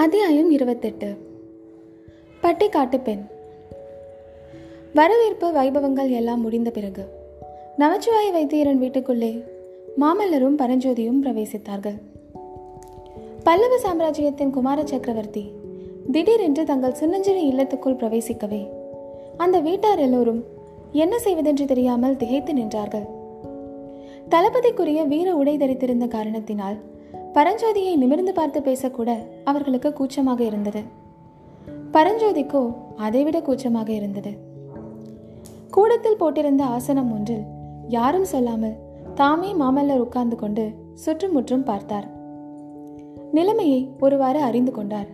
அத்தியாயம் இருபத்தெட்டு. பட்டிக்காட்டு பெண். வரவேற்பு வைபவங்கள் எல்லாம் முடிந்த பிறகு நமச்சிவாய வைத்தியரன் வீட்டுக்குள்ளே மாமல்லரும் பரஞ்சோதியும் பிரவேசித்தார்கள். பல்லவ சாம்ராஜ்யத்தின் குமார சக்கரவர்த்தி திடீரென்று தங்கள் சின்னஞ்சிறு இல்லத்துக்குள் பிரவேசிக்கவே அந்த வீட்டார் எல்லோரும் என்ன செய்வதென்று தெரியாமல் திகைத்து நின்றார்கள். தளபதிக்குரிய வீர உடை தரித்திருந்த காரணத்தினால் பரஞ்சோதியை நிமிர்ந்து பார்த்து பேசக்கூட அவர்களுக்கு கூச்சமாக இருந்தது. பரஞ்சோதிக்கோ அதைவிட கூச்சமாக இருந்தது. கூடத்தில் போட்டிருந்த ஆசனம் ஒன்றில் யாரும் சொல்லாமல் தாமே மாமல்லர் உட்கார்ந்து கொண்டு சுற்றுமுற்றும் பார்த்தார். நிலைமையை ஒருவாறு அறிந்து கொண்டார்.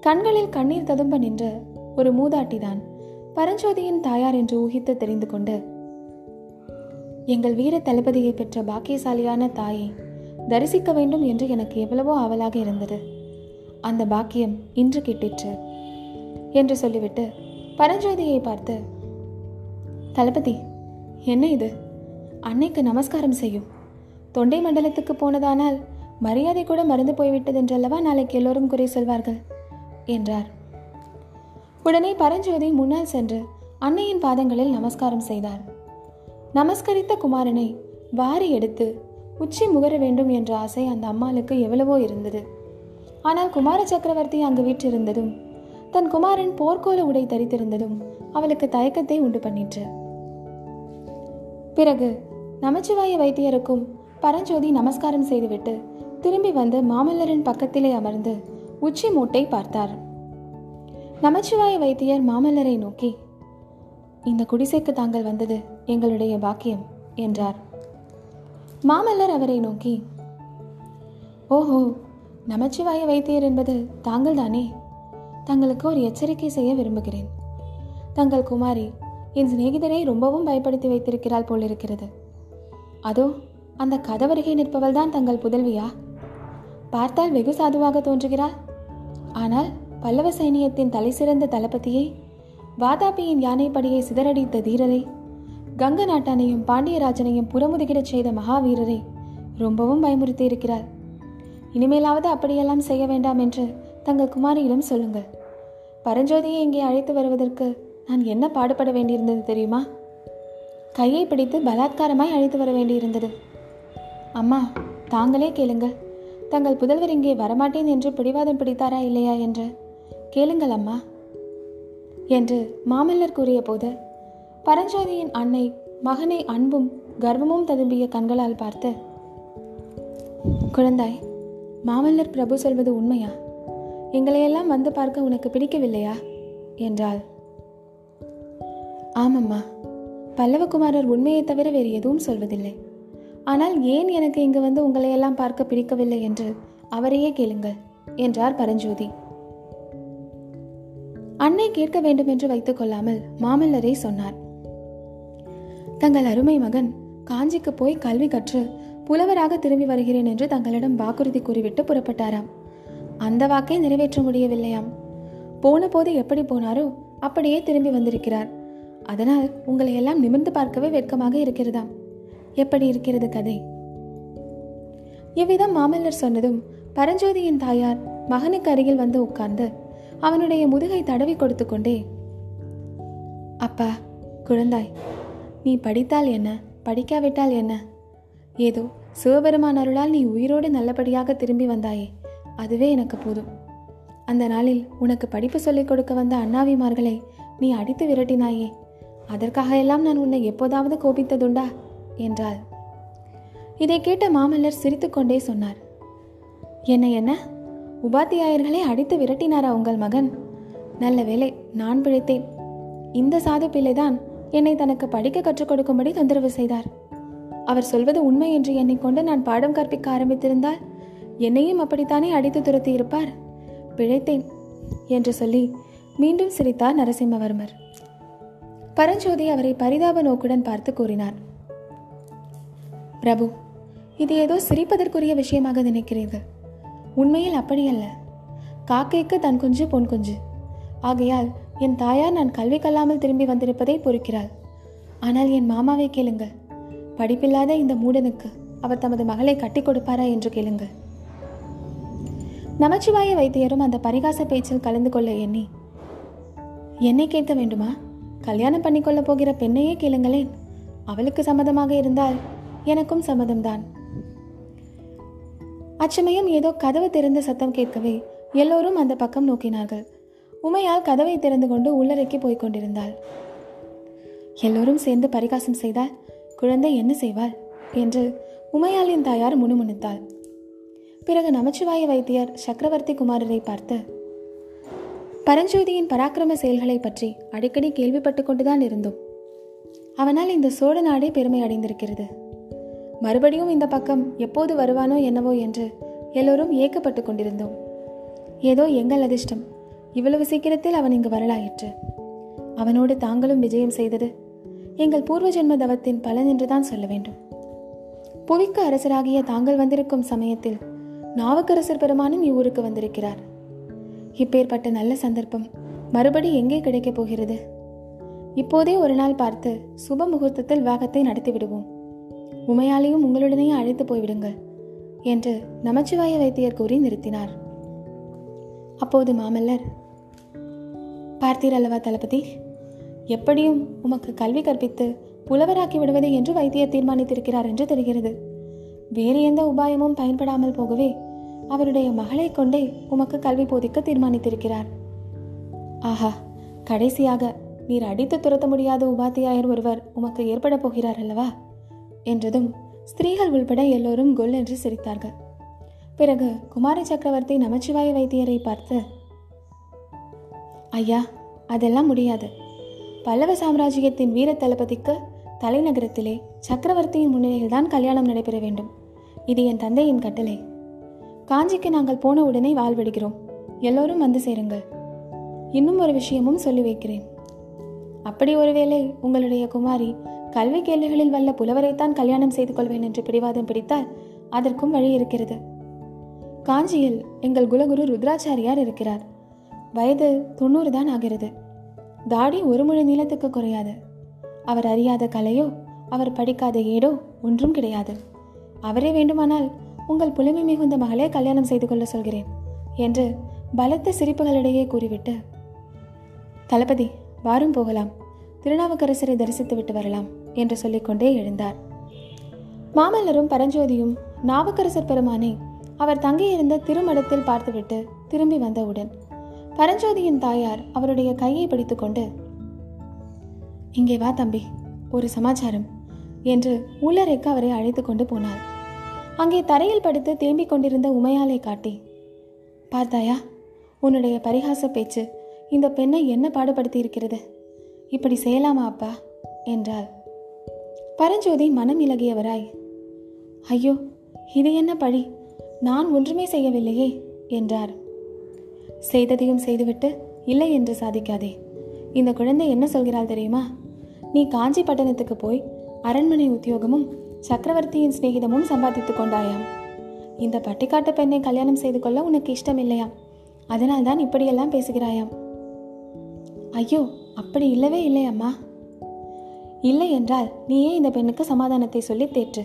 கண்களில் கண்ணீர் ததும்ப நின்ற ஒரு மூதாட்டிதான் பரஞ்சோதியின் தாயார் என்று ஊகித்து தெரிந்து கொண்டு எங்கள் வீர தளபதியை பெற்ற பாக்கியசாலியான தாயை தரிசிக்க வேண்டும் என்று எனக்கு எவ்வளவோ ஆவலாக இருந்தது. அந்த பாக்கியம் இன்று கிட்டிற்று என்று சொல்லிவிட்டு பரஞ்சோதியை பார்த்து தளபதி என்ன இது? அன்னைக்கு நமஸ்காரம் செய்யும். தொண்டை மண்டலத்துக்கு போனதானால் மரியாதை கூட மறந்து போய்விட்டதென்றல்லவா நாளைக்கு எல்லோரும் குறை சொல்வார்கள்? என்றார். உடனே பரஞ்சோதி முன்னால் சென்று அன்னையின் பாதங்களில் நமஸ்காரம் செய்தார். நமஸ்கரித்த குமாரனை வாரி எடுத்து உச்சி முகர வேண்டும் என்ற ஆசை அந்த அம்மாளுக்கு எவ்வளவோ இருந்தது. ஆனால் குமார சக்கரவர்த்தி அங்கு வீற்றிருந்ததும் தன் குமாரன் போர்க்கோல உடை தரித்திருந்ததும் அவளுக்கு தயக்கத்தை உண்டு பண்ணிற்று. பிறகு நமச்சிவாய வைத்தியருக்கும் பரஞ்சோதி நமஸ்காரம் செய்துவிட்டு திரும்பி வந்து மாமல்லரின் பக்கத்திலே அமர்ந்து உச்சி மூட்டை பார்த்தார். நமச்சிவாய வைத்தியர் மாமல்லரை நோக்கி இந்த குடிசைக்கு தாங்கள் வந்தது எங்களுடைய பாக்கியம் என்றார். மாமல்லர் அவரை நோக்கி ஓஹோ நமச்சிவாய வைத்தியர் என்பது தாங்கள் தானே தங்களுக்கு ஒரு எச்சரிக்கை செய்ய விரும்புகிறேன். தங்கள் குமாரி என் சிநேகிதரை ரொம்பவும் பயப்படுத்தி வைத்திருக்கிறாள் போலிருக்கிறது. அதோ அந்த கதவருகே நிற்பவள் தான் தங்கள் புதல்வியா? பார்த்தால் வெகு சாதுவாக தோன்றுகிறாள் ஆனால் பல்லவ சைனியத்தின் தலைசிறந்த தளபதியை வாதாபியின் யானைப்படியை சிதறடித்த தீரரை கங்க நாட்டானையும் பாண்டியராஜனையும் புறமுதுகிடச் செய்த மகாவீரரை ரொம்பவும் பயமுறுத்தி இருக்கிறார் இனிமேலாவது அப்படியெல்லாம் செய்ய வேண்டாம் என்று தங்கள் குமாரியிடம் சொல்லுங்கள். பரஞ்சோதியை இங்கே அழைத்து வருவதற்கு நான் என்ன பாடுபட வேண்டியிருந்தது தெரியுமா? கையை பிடித்து பலாத்காரமாய் அழைத்து வர வேண்டியிருந்தது. அம்மா தாங்களே கேளுங்கள். தங்கள் புதல்வர் இங்கே வரமாட்டேன் என்று பிடிவாதம் பிடித்தாரா இல்லையா என்று கேளுங்கள் அம்மா என்று மாமல்லர் கூறிய போது பரஞ்சோதியின் அன்னை மகனை அன்பும் கர்வமும் ததும்பிய கண்களால் பார்த்து குழந்தாய் மாமல்லர் பிரபு சொல்வது உண்மையா? எங்களையெல்லாம் வந்து பார்க்க உனக்கு பிடிக்கவில்லையா? என்றாள். ஆமம்மா பல்லவகுமாரர் உண்மையை தவிர வேறு எதுவும் சொல்வதில்லை. ஆனால் ஏன் எனக்கு இங்கு வந்து உங்களையெல்லாம் பார்க்க பிடிக்கவில்லை என்று அவரையே கேளுங்கள் என்றார் பரஞ்சோதி. அன்னை கேட்க வேண்டும் என்று வைத்துக் கொள்ளாமல் மாமல்லரே சொன்னார். தங்கள் அருமை மகன் காஞ்சிக்கு போய் கல்வி கற்று புலவராக திரும்பி வருகிறேன் என்று தங்களிடம் வாக்குறுதி கூறிவிட்டு புறப்பட்டாராம். அந்த வாக்கை நிறைவேற்ற முடியவில்லையாம். போன போது எப்படி போனாரோ அப்படியே திரும்பி வந்திருக்கிறார். அதனால் உங்களை எல்லாம் நிமிர்ந்து பார்க்கவே வெட்கமாக இருக்கிறதாம். எப்படி இருக்கிறது கதை? இவ்விதம் மாமல்லர் சொன்னதும் பரஞ்சோதியின் தாயார் மகனுக்கு அருகில் வந்து உட்கார்ந்து அவனுடைய முதுகை தடவி கொடுத்து கொண்டே அப்பா குழந்தாய் நீ படித்தால் என்ன? படிக்காவிட்டால் என்ன? ஏதோ சிவபெருமான் அருளால் நீ உயிரோடு நல்லபடியாக திரும்பி வந்தாயே. அதுவே எனக்கு போதும். அந்த நாளில் உனக்கு படிப்பு சொல்லிக் கொடுக்க வந்த அண்ணாவிமார்களை நீ அடித்து விரட்டினாயே. அதற்காக எல்லாம் நான் உன்னை எப்போதாவது கோபித்ததுண்டா? என்றாள். இதை கேட்ட மாமல்லர் சிரித்துக்கொண்டே சொன்னார். என்ன என்ன? உபாத்தியாயர்களை அடித்து விரட்டினாரா உங்கள் மகன்? நல்ல வேலை நான் பிழைத்தேன். இந்த சாது பிள்ளைதான் என்னை தனக்கு படிக்க கற்றுக் கொடுக்கும்படி தொந்தரவு செய்தார். அவர் சொல்வது உண்மை என்று எண்ணிக்கொண்டு நான் பாடம் கற்பிக்க ஆரம்பித்திருந்தால் என்னையும் அப்படித்தானே அடித்து துரத்தி இருப்பார்? பிழைத்தேன் என்று சொல்லி மீண்டும் சிரித்தார் நரசிம்மவர்மர். பரஞ்சோதி அவரை பரிதாப நோக்குடன் பார்த்து கூறினார் பிரபு இது ஏதோ சிரிப்பதற்குரிய விஷயமாக நினைக்கிறீர்கள். உண்மையில் அப்படியல்ல. காக்கைக்கு தன் குஞ்சு பொன் குஞ்சு. ஆகையால் என் தாயார் நான் கல்வி கல்லாமல் திரும்பி வந்திருப்பதை பொறுக்கிறாள். ஆனால் என் மாமாவை கேளுங்கள். படிப்பில்லாத இந்த மூடனுக்கு அவர் தமது மகளை கட்டி கொடுப்பாரா என்று கேளுங்கள். நமச்சிவாய வைத்தியரும் அந்த பரிகாச பேச்சில் கலந்து கொள்ள எண்ணி என்னை கேட்க வேண்டுமா? கல்யாணம் பண்ணிக்கொள்ள போகிற பெண்ணையே கேளுங்களேன். அவளுக்கு சம்மதமாக இருந்தால் எனக்கும் சம்மதம்தான். அச்சமயம் ஏதோ கதவு திறந்த சத்தம் கேட்கவே எல்லோரும் அந்த பக்கம் நோக்கினார்கள். உமையால் கதவை திறந்து கொண்டு உள்ளறைக்கு போய்க் கொண்டிருந்தாள். எல்லோரும் சேர்ந்து பரிகாசம் செய்தால் குழந்தை என்ன செய்வாள்? என்று உமையாளின் தாயார் முணுமுணுத்தாள். பிறகு நமச்சிவாய வைத்தியர் சக்கரவர்த்தி குமாரரை பார்த்து பரஞ்சோதியின் பராக்கிரம செயல்களை பற்றி அடிக்கடி கேள்விப்பட்டு கொண்டுதான் இருந்தோம். அவனால் இந்த சோழ நாடே பெருமை அடைந்திருக்கிறது. மறுபடியும் இந்த பக்கம் எப்போது வருவானோ என்னவோ என்று எல்லோரும் ஏக்கப்பட்டு கொண்டிருந்தோம். ஏதோ எங்கள் அதிர்ஷ்டம். இவ்வளவு சீக்கிரத்தில் அவன் இங்கு வரலாயிற்று. அவனோடு தாங்களும் விஜயம் செய்தது எங்கள் பூர்வ ஜென்ம தவத்தின் பலன் என்றுதான் சொல்ல வேண்டும். புவிக்கு அரசராகிய தாங்கள் வந்திருக்கும் சமயத்தில் நாவுக்கரசர் பெருமானும் இவ்வூருக்கு வந்திருக்கிறார். இப்பேற்பட்ட நல்ல சந்தர்ப்பம் மறுபடி எங்கே கிடைக்கப் போகிறது? இப்போதே ஒரு நாள் பார்த்து சுப முகூர்த்தத்தில் விவாகத்தை நடத்திவிடுவோம். உமையாலையும் உங்களுடனேயே அழைத்து போய்விடுங்கள் என்று நமச்சிவாய வைத்தியர் கூறி நிறுத்தினார். அப்போது மாமல்லர் பார்த்தீர் அல்லவா தளபதி? எப்படியும் உமக்கு கல்வி கற்பித்து புலவராக்கி விடுவது என்று வைத்தியர் தீர்மானித்திருக்கிறார் என்று தெரிகிறது. வேறு எந்த உபாயமும் பயன்படாமல் போகவே அவருடைய மகளை கொண்டே உமக்கு கல்வி போதிக்க தீர்மானித்திருக்கிறார். ஆஹா கடைசியாக நீர் அடித்து துரத்த முடியாத உபாத்தியாயர் ஒருவர் உமக்கு ஏற்பட போகிறார் அல்லவா? என்றதும் ஸ்திரீகள் உள்பட எல்லோரும் கொல் என்று சிரித்தார்கள். பிறகு குமார சக்கரவர்த்தி நமச்சிவாய வைத்தியரை பார்த்து ஐயா அதெல்லாம் முடியாது. பல்லவ சாம்ராஜ்யத்தின் வீர தளபதிக்கு தலைநகரத்திலே சக்கரவர்த்தியின் முன்னிலையில்தான் கல்யாணம் நடைபெற வேண்டும். இது என் தந்தையின் கட்டளை. காஞ்சிக்கு நாங்கள் போன உடனே வாழ்விடுகிறோம். எல்லோரும் வந்து சேருங்கள். இன்னும் ஒரு விஷயமும் சொல்லி வைக்கிறேன். அப்படி ஒருவேளை உங்களுடைய குமாரி கல்வி கேள்விகளில் வல்ல புலவரைத்தான் கல்யாணம் செய்து கொள்வேன் என்று பிடிவாதம் பிடித்தால் அதற்கும் வழி இருக்கிறது. காஞ்சியில் எங்கள் குலகுரு ருத்ராச்சாரியார் இருக்கிறார். வயது தொண்ணூறு தான் ஆகிறது. தாடி ஒரு முழு நீளத்துக்கு குறையாது. அவர் அறியாத கலையோ அவர் படிக்காத ஏடோ ஒன்றும் கிடையாது. அவரே வேண்டுமானால் உங்கள் புலமை மிகுந்த மகளே கல்யாணம் செய்து கொள்ள சொல்கிறேன் என்று பலத்த சிரிப்புகளிடையே கூறிவிட்டு தளபதி வாரும் போகலாம். திருநாவுக்கரசரை தரிசித்து விட்டு வரலாம் என்று சொல்லிக்கொண்டே எழுந்தார். மாமல்லரும் பரஞ்சோதியும் நாவுக்கரசர் பெருமானை அவர் தங்கியிருந்த திருமடத்தில் பார்த்துவிட்டு திரும்பி வந்தவுடன் பரஞ்சோதியின் தாயார் அவருடைய கையை பிடித்துக்கொண்டு இங்கே வா தம்பி ஒரு சமாச்சாரம் என்று உள்ளறைக்கு அவரை அழைத்து கொண்டு போனாள். அங்கே தரையில் படுத்து தேம்பிக் கொண்டிருந்த உமையாலை காட்டி பார்த்தாயா உன்னுடைய பரிகாச பேச்சு இந்த பெண்ணை என்ன பாடுபடுத்தி இருக்கிறது இப்படி செய்யலாமா அப்பா? என்றாள். பரஞ்சோதி மனம் இலகியவராய் ஐயோ இது என்ன பழி? நான் ஒன்றுமே செய்யவில்லையே என்றார். செய்ததையும் செய்துவிட்டு இல்லை என்று சாதிக்காதே. இந்த குழந்தை என்ன சொல்கிறாள் தெரியுமா? நீ காஞ்சி பட்டணத்துக்கு போய் அரண்மனை உத்தியோகமும் சக்கரவர்த்தியின் சிநேகிதமும் சம்பாதித்துக் கொண்டாயாம். இந்த பட்டிக்காட்டு பெண்ணை கல்யாணம் செய்து கொள்ள உனக்கு இஷ்டம் இல்லையாம் அதனால்தான் இப்படியெல்லாம் பேசுகிறாயாம். ஐயோ அப்படி இல்லவே இல்லை அம்மா. இல்லை என்றால் நீயே இந்த பெண்ணுக்கு சமாதானத்தை சொல்லி தேற்று.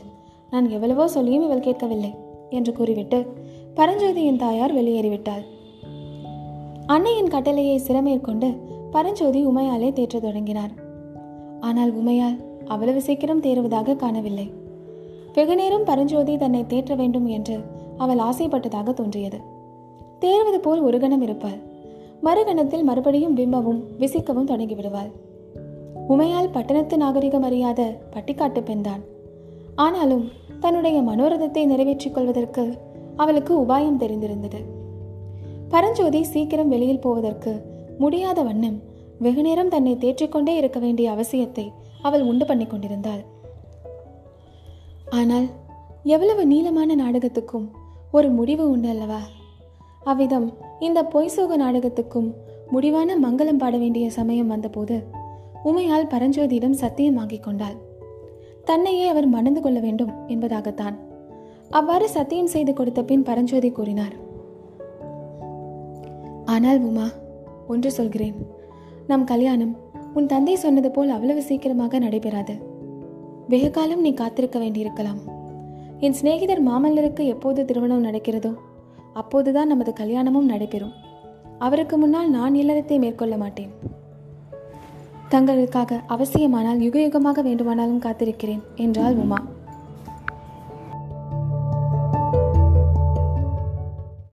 நான் எவ்வளவோ சொல்லியும் இவள் கேட்கவில்லை என்று கூறிவிட்டு பரஞ்சோதியின் தாயார் வெளியேறிவிட்டாள். அன்னையின் கட்டளையை சிறமேற்கொண்டு பரஞ்சோதி உமையாலே தேற்றத் தொடங்கினார். ஆனால் உமையால் அவ்வளவு சீக்கிரம் தேறுவதாக காணவில்லை. வெகுநேரம் பரஞ்சோதி தன்னை தேற்ற வேண்டும் என்று அவள் ஆசைப்பட்டதாக தோன்றியது. தேர்வது போல் ஒரு கணம் இருப்பாள். மறுகணத்தில் மறுபடியும் பிம்பவும் விசிக்கவும் தொடங்கிவிடுவாள். உமையால் பட்டணத்து நாகரிகம் அறியாத பட்டிக்காட்டு பெண்தான் ஆனாலும் தன்னுடைய மனோரதத்தை நிறைவேற்றிக் கொள்வதற்கு அவளுக்கு உபாயம் தெரிந்திருந்தது. பரஞ்சோதி சீக்கிரம் வெளியில் போவதற்கு முடியாத வண்ணம் வெகுநேரம் தன்னை தேற்றிக்கொண்டே இருக்க வேண்டிய அவசியத்தை அவள் உண்டு பண்ணி கொண்டிருந்தாள். ஆனால் எவ்வளவு நீளமான நாடகத்துக்கும் ஒரு முடிவு உண்டு அல்லவா? அவ்விதம் இந்த பொய்சோக நாடகத்துக்கும் முடிவான மங்களம் பாட வேண்டிய சமயம் வந்தபோது உமையால் பரஞ்சோதியிடம் சத்தியம் கொண்டாள். தன்னையே அவர் மணந்து கொள்ள வேண்டும் என்பதாகத்தான். அவ்வாறு சத்தியம் செய்து கொடுத்த பின் பரஞ்சோதி கூறினார். ஆனால் உமா ஒன்று சொல்கிறேன். நம் கல்யாணம் உன் தந்தை சொன்னது போல் அவ்வளவு சீக்கிரமாக நடைபெறாது. வெகு காலம் நீ காத்திருக்க வேண்டியிருக்கலாம். என் சிநேகிதர் மாமல்லருக்கு எப்போது திருமணம் நடக்கிறதோ அப்போதுதான் நமது கல்யாணமும் நடைபெறும். அவருக்கு முன்னால் நான் இல்லறத்தை மேற்கொள்ள மாட்டேன். தங்களுக்காக அவசியமானால் யுக யுகமாக வேண்டுமானாலும் காத்திருக்கிறேன் என்றாள் உமா.